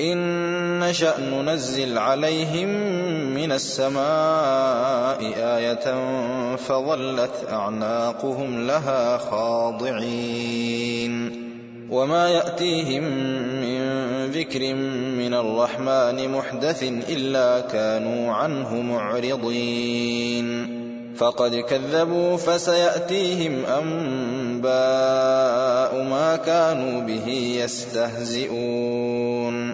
إن نشأ ننزل عليهم من السماء آية فظلت أعناقهم لها خاضعين. وما يأتيهم من ذكر من الرحمن محدث إلا كانوا عنه معرضين. فقد كذبوا فسيأتيهم أنباء ما كانوا به يستهزئون.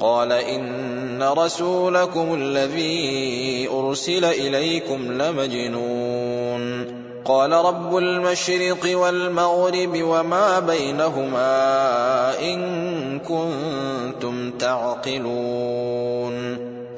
قال إن رسولكم الذي أرسل إليكم لمجنون. قال رب المشرق والمغرب وما بينهما إن كنتم تعقلون.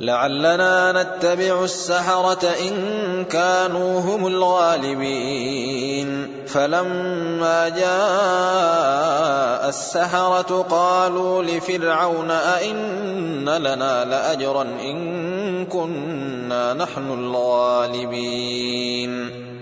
لعلنا نتبع السحرة إن كانوا هم الغالبين. فلما جاء السحرة قالوا لفرعون أئن لنا لأجرا إن كنا نحن الغالبين.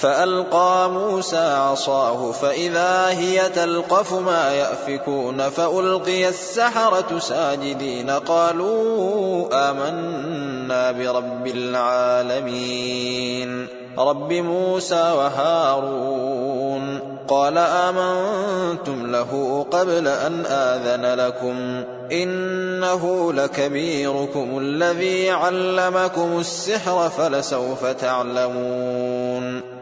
فألقى موسى عصاه فإذا هي تلقف ما يأفكون فألقي السحرة ساجدين قالوا آمنا برب العالمين رب موسى وهارون قال آمنتم له قبل أن آذن لكم إنه لكبيركم الذي علمكم السحر فلسوف تعلمون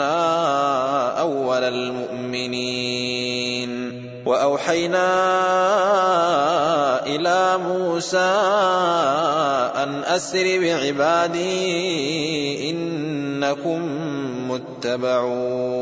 أول المؤمنين. وأوحينا إلى موسى أن أسر بعبادي إنكم متبعون.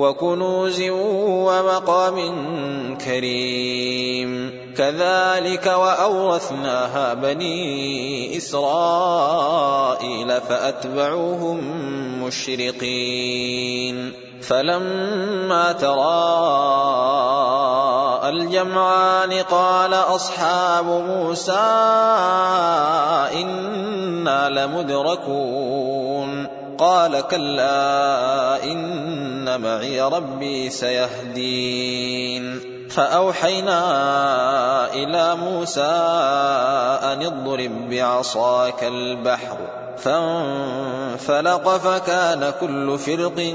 وكنوز ومقام كريم. كذلك وأورثناها بني إسرائيل فأتبعوهم مشرقين. فلما تراءى الجمعان قال أصحاب موسى إنا لمدركون. قال كلا إن معي ربي سيهدين. فأوحينا إلى موسى أن اضرب بعصاك البحر فانفلق فكان كل فرق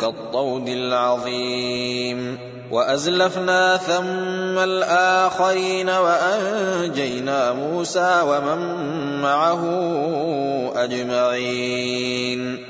كالطود العظيم. وأزلفنا ثم الآخرين وأنجينا موسى ومن معه أجمعين.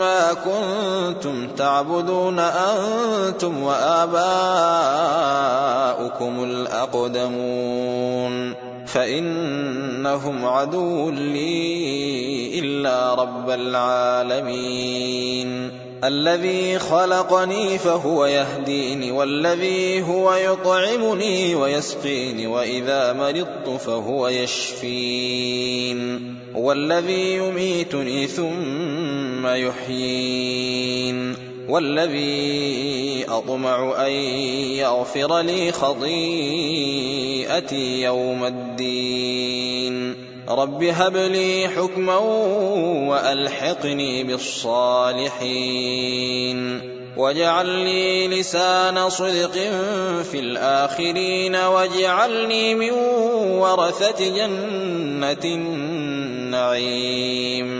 ما كنتم تعبدون أنتم وآباؤكم الأقدمون فإنهم عدو لي إلا رب العالمين الذي خلقني فهو يهديني والذي هو يطعمني ويسقيني وإذا مرضت فهو يشفين والذي يميتني ثم يحيين. والذي أطمع أن يغفر لي خطيئتي يوم الدين. رب هب لي حكما وألحقني بالصالحين. واجعل لي لسان صدق في الآخرين. واجعلني من ورثة جنة النعيم.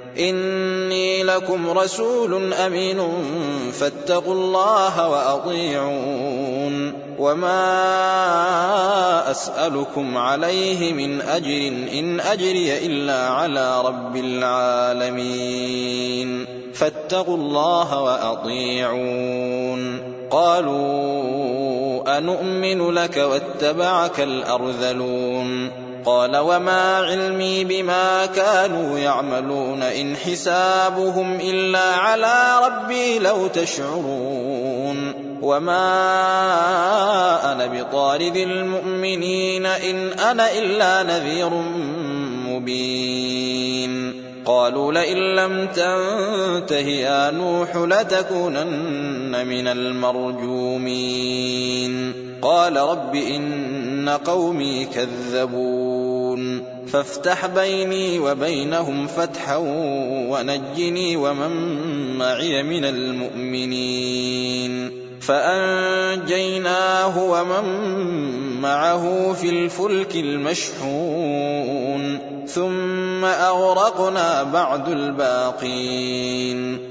إني لكم رسول أمين فاتقوا الله وأطيعون. وما أسألكم عليه من أجر إن أجري إلا على رب العالمين. فاتقوا الله وأطيعون. قالوا أنؤمن لك واتبعك الأرذلون. قال وما علمي بما كانوا يعملون إن حسابهم إلا على ربي لو تشعرون وما أنا بطارد المؤمنين إن أنا إلا نذير مبين قالوا لئن لم تنته يا نوح لتكونن من المرجومين قال رب إن قومي كذبون فافتح بيني وبينهم فتحا ونجني ومن معي من المؤمنين فأنجيناه ومن معه في الفلك المشحون ثم أغرقنا بعد الباقين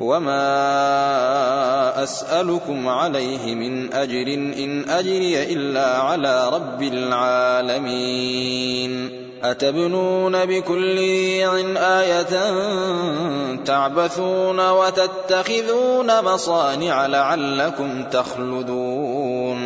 وما أسألكم عليه من أجر إن أجري إلا على رب العالمين أتبنون بكل ريع آية تعبثون وتتخذون مصانع لعلكم تخلدون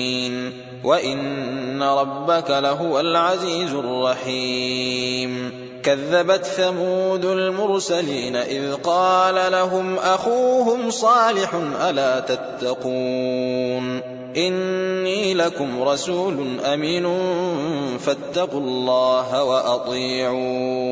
وإن ربك لهو العزيز الرحيم كذبت ثمود المرسلين إذ قال لهم أخوهم صالح ألا تتقون إني لكم رسول أمين فاتقوا الله وأطيعون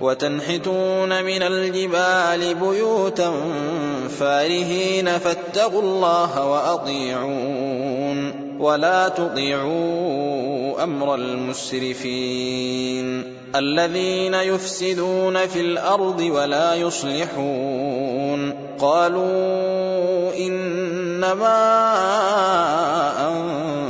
وتنحتون من الجبال بيوتا فارهين فاتقوا الله وأطيعون ولا تطيعوا أمر المسرفين الذين يفسدون في الأرض ولا يصلحون قالوا إنما أنت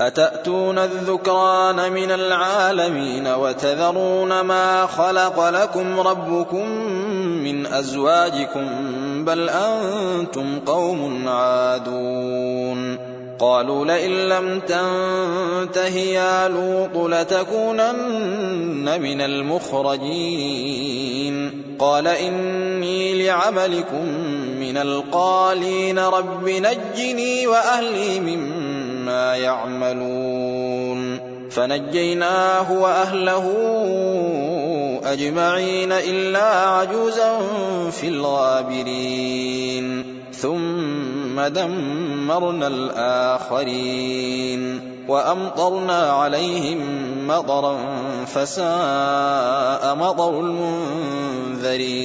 أتأتون الذكران من العالمين وتذرون ما خلق لكم ربكم من أزواجكم بل أنتم قوم عادون قالوا لئن لم تنته يا لوط لتكونن من المخرجين قال إني لعملكم من القالين رب نجني وأهلي مما يعملون فنجيناه وأهله أجمعين إلا عجوزا في الغابرين ثم دمرنا الآخرين وأمطرنا عليهم مطرا فساء مطر المنذرين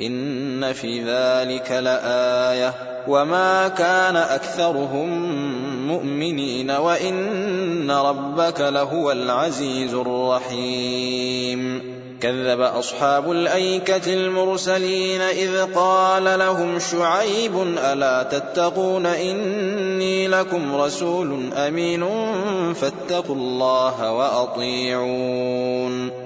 إن في ذلك لآية وما كان أكثرهم مؤمنين وإن ربك لهو العزيز الرحيم كذب أصحاب الأيكة المرسلين إذ قال لهم شعيب ألا تتقون إني لكم رسول أمين فاتقوا الله وأطيعون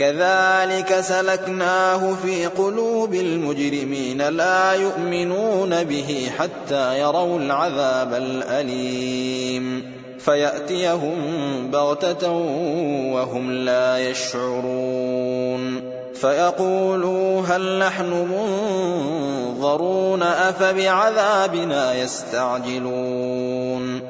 كذلك سلكناه في قلوب المجرمين لا يؤمنون به حتى يروا العذاب الأليم. فيأتيهم بغتة وهم لا يشعرون. فيقولوا هل نحن منظرون أفبعذابنا يستعجلون.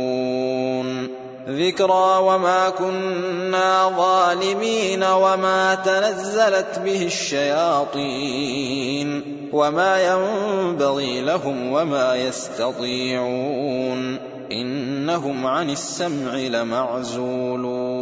ذكرى وما كنا ظالمين وما تنزلت به الشياطين وما ينبغي لهم وما يستطيعون إنهم عن السمع لمعزولون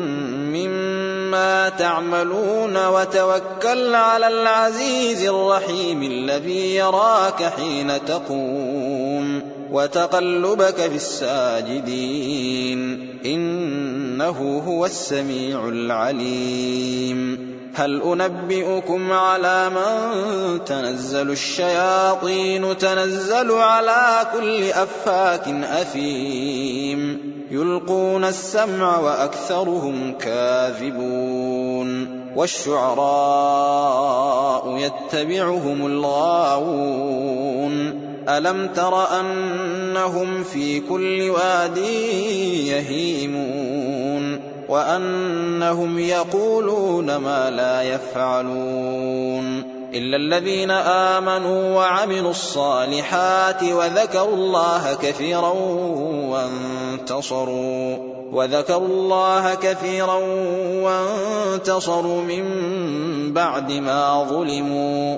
مما تعملون وتوكل على العزيز الرحيم الذي يراك حين تقوم وتقلبك في الساجدين إنه هو السميع العليم هل أنبئكم على من تنزل الشياطين تنزل على كل أفاك أثيم يلقون السمع وأكثرهم كاذبون والشعراء يتبعهم الغاوون ألم تر أنهم في كل واد يهيمون وأنهم يقولون ما لا يفعلون إلا الذين آمنوا وعملوا الصالحات وذكروا الله كثيرا وانتصروا وذكروا الله كثيرا وانتصروا من بعد ما ظلموا